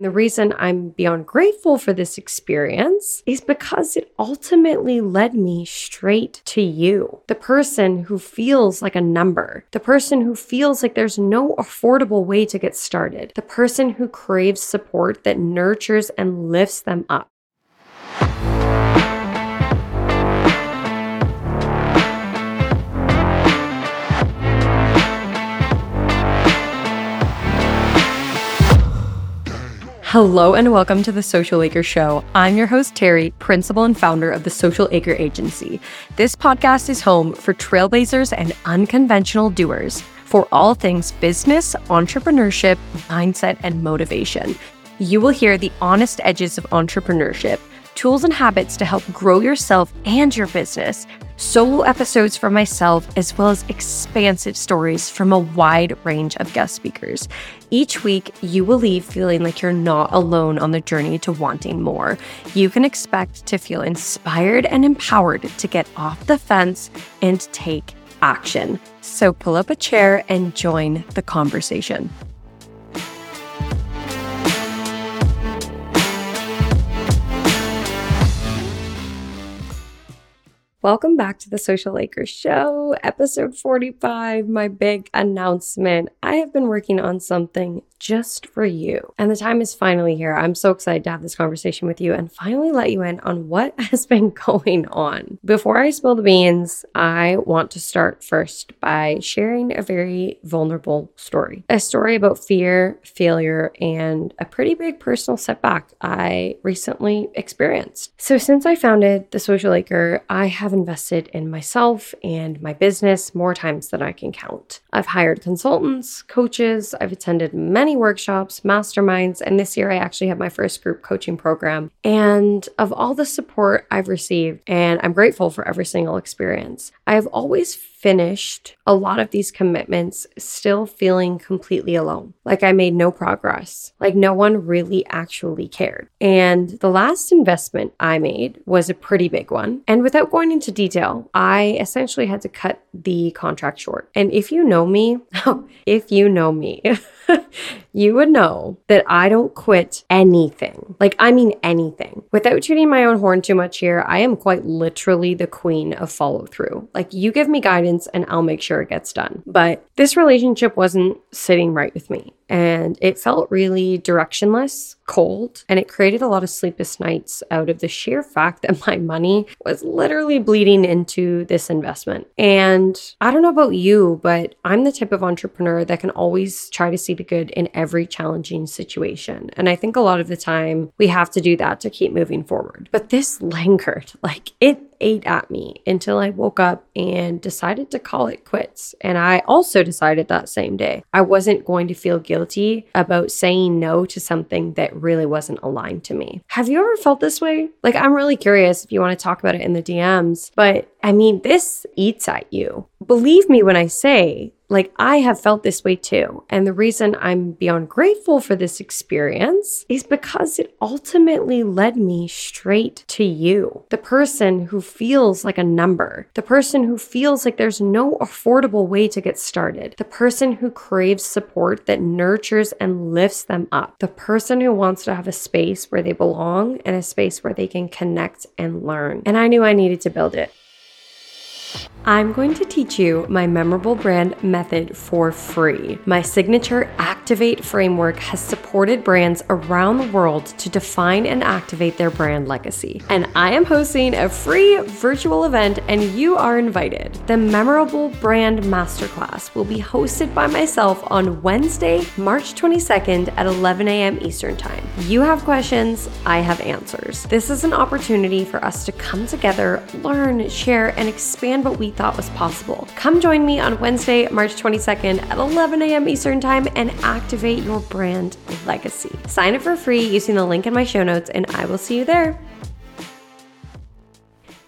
The reason I'm beyond grateful for this experience is because it ultimately led me straight to you, the person who feels like a number, the person who feels like there's no affordable way to get started, the person who craves support that nurtures and lifts them up. Hello and welcome to the Social Acre Show. I'm your host, Teri, principal and founder of the Social Acre Agency. This podcast is home for trailblazers and unconventional doers for all things business, entrepreneurship, mindset, and motivation. You will hear the honest edges of entrepreneurship, tools and habits to help grow yourself and your business solo episodes from myself, as well as expansive stories from a wide range of guest speakers. Each week, you will leave feeling like you're not alone on the journey to wanting more. You can expect to feel inspired and empowered to get off the fence and take action. So pull up a chair and join the conversation. Welcome back to the Social Acre Show, episode 45, my big announcement. I have been working on something just for you. And the time is finally here. I'm so excited to have this conversation with you and finally let you in on what has been going on. Before I spill the beans, I want to start first by sharing a very vulnerable story a story about fear, failure, and a pretty big personal setback I recently experienced. So, since I founded The Social Acre, I have invested in myself and my business more times than I can count. I've hired consultants, coaches, I've attended many many workshops, masterminds, and this year I actually have my first group coaching program. And of all the support I've received, and I'm grateful for every single experience, I've always finished a lot of these commitments still feeling completely alone. Like I made no progress, like no one really actually cared. And the last investment I made was a pretty big one. And without going into detail, I essentially had to cut the contract short. And if you know me, if you know me, you would know that I don't quit anything. Like, I mean, anything. Without tooting my own horn too much here, I am quite literally the queen of follow through. Like, you give me guidance and I'll make sure it gets done. But this relationship wasn't sitting right with me and it felt really directionless, cold, and it created a lot of sleepless nights out of the sheer fact that my money was literally bleeding into this investment. And I don't know about you, but I'm the type of entrepreneur that can always try to see the good in every challenging situation. And I think a lot of the time we have to do that to keep moving forward. But this lingered, like it ate at me until I woke up and decided to call it quits. And I also decided that same day I wasn't going to feel guilty guilty about saying no to something that really wasn't aligned to me. Have you ever felt this way? Like, I'm really curious if you want to talk about it in the DMs, but I mean, this eats at you. Believe me when I say like, I have felt this way too. And the reason I'm beyond grateful for this experience is because it ultimately led me straight to you, the person who feels like a number, the person who feels like there's no affordable way to get started, the person who craves support that nurtures and lifts them up, the person who wants to have a space where they belong and a space where they can connect and learn. And I knew I needed to build it. I'm going to teach you my memorable brand method for free. My signature Activate framework has supported brands around the world to define and activate their brand legacy. And I am hosting a free virtual event, and you are invited. The Memorable Brand Masterclass will be hosted by myself on Wednesday, March 22nd at 11 a.m. Eastern Time. You have questions, I have answers. This is an opportunity for us to come together, learn, share, and expand what we thought was possible. Come join me on Wednesday, March 22nd at 11 a.m. Eastern Time and activate your brand legacy. Sign up for free using the link in my show notes, and I will see you there.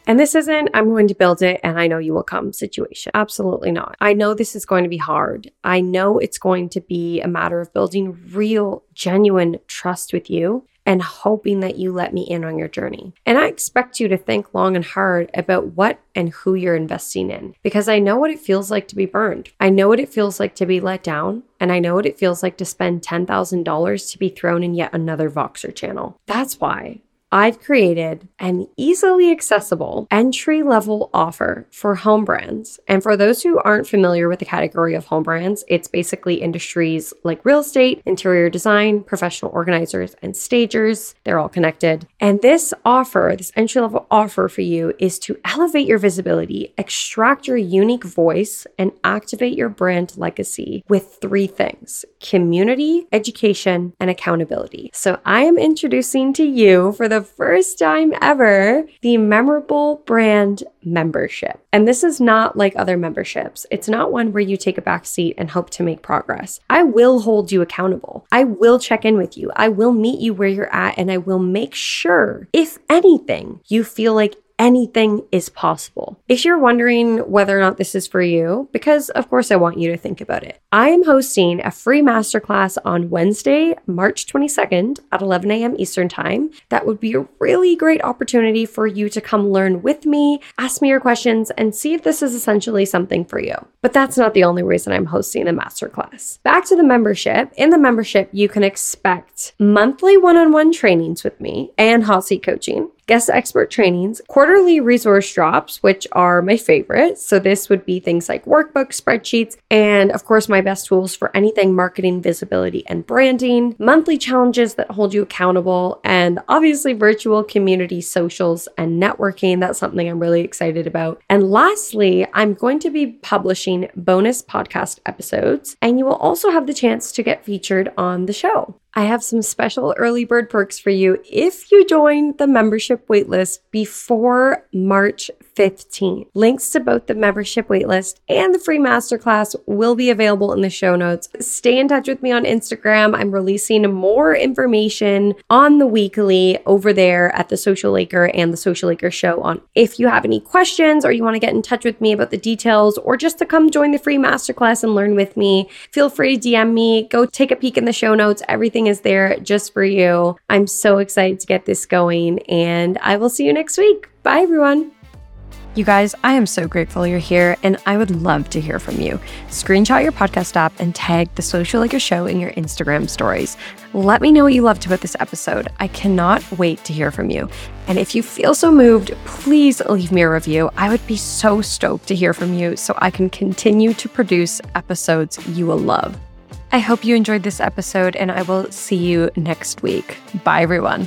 And this isn't, I'm going to build it and I know you will come situation. Absolutely not. I know this is going to be hard. I know it's going to be a matter of building real, genuine trust with you and hoping that you let me in on your journey. And I expect you to think long and hard about what and who you're investing in because I know what it feels like to be burned. I know what it feels like to be let down. And I know what it feels like to spend $10,000 to be thrown in yet another Voxer channel. That's why I've created an easily accessible entry level offer for home brands. And for those who aren't familiar with the category of home brands, it's basically industries like real estate, interior design, professional organizers, and stagers. They're all connected. And this offer, this entry level offer for you, is to elevate your visibility, extract your unique voice, and activate your brand legacy with three things community, education, and accountability. So I am introducing to you for the first time ever the memorable brand membership. And this is not like other memberships. It's not one where you take a back seat and hope to make progress. I will hold you accountable. I will check in with you. I will meet you where you're at and I will make sure, if anything, you feel like anything is possible. If you're wondering whether or not this is for you, because of course I want you to think about it, I am hosting a free masterclass on Wednesday, March 22nd at 11 a.m. Eastern Time. That would be a really great opportunity for you to come learn with me, ask me your questions, and see if this is essentially something for you. But that's not the only reason I'm hosting the masterclass. Back to the membership. In the membership, you can expect monthly one on one trainings with me and hot seat coaching guest expert trainings, quarterly resource drops, which are my favorite. So, this would be things like workbooks, spreadsheets, and of course, my best tools for anything marketing, visibility, and branding, monthly challenges that hold you accountable, and obviously, virtual community socials and networking. That's something I'm really excited about. And lastly, I'm going to be publishing bonus podcast episodes, and you will also have the chance to get featured on the show. I have some special early bird perks for you. If you join the membership waitlist before March 15th. Links to both the membership waitlist and the free masterclass will be available in the show notes. Stay in touch with me on Instagram. I'm releasing more information on the weekly over there at the Social Acre and the Social Acre show on if you have any questions or you want to get in touch with me about the details or just to come join the free masterclass and learn with me, feel free to DM me. Go take a peek in the show notes. Everything is there just for you. I'm so excited to get this going and I will see you next week. Bye everyone. You guys, I am so grateful you're here and I would love to hear from you. Screenshot your podcast app and tag the Social Acre Show in your Instagram stories. Let me know what you loved about this episode. I cannot wait to hear from you. And if you feel so moved, please leave me a review. I would be so stoked to hear from you so I can continue to produce episodes you will love. I hope you enjoyed this episode and I will see you next week. Bye, everyone.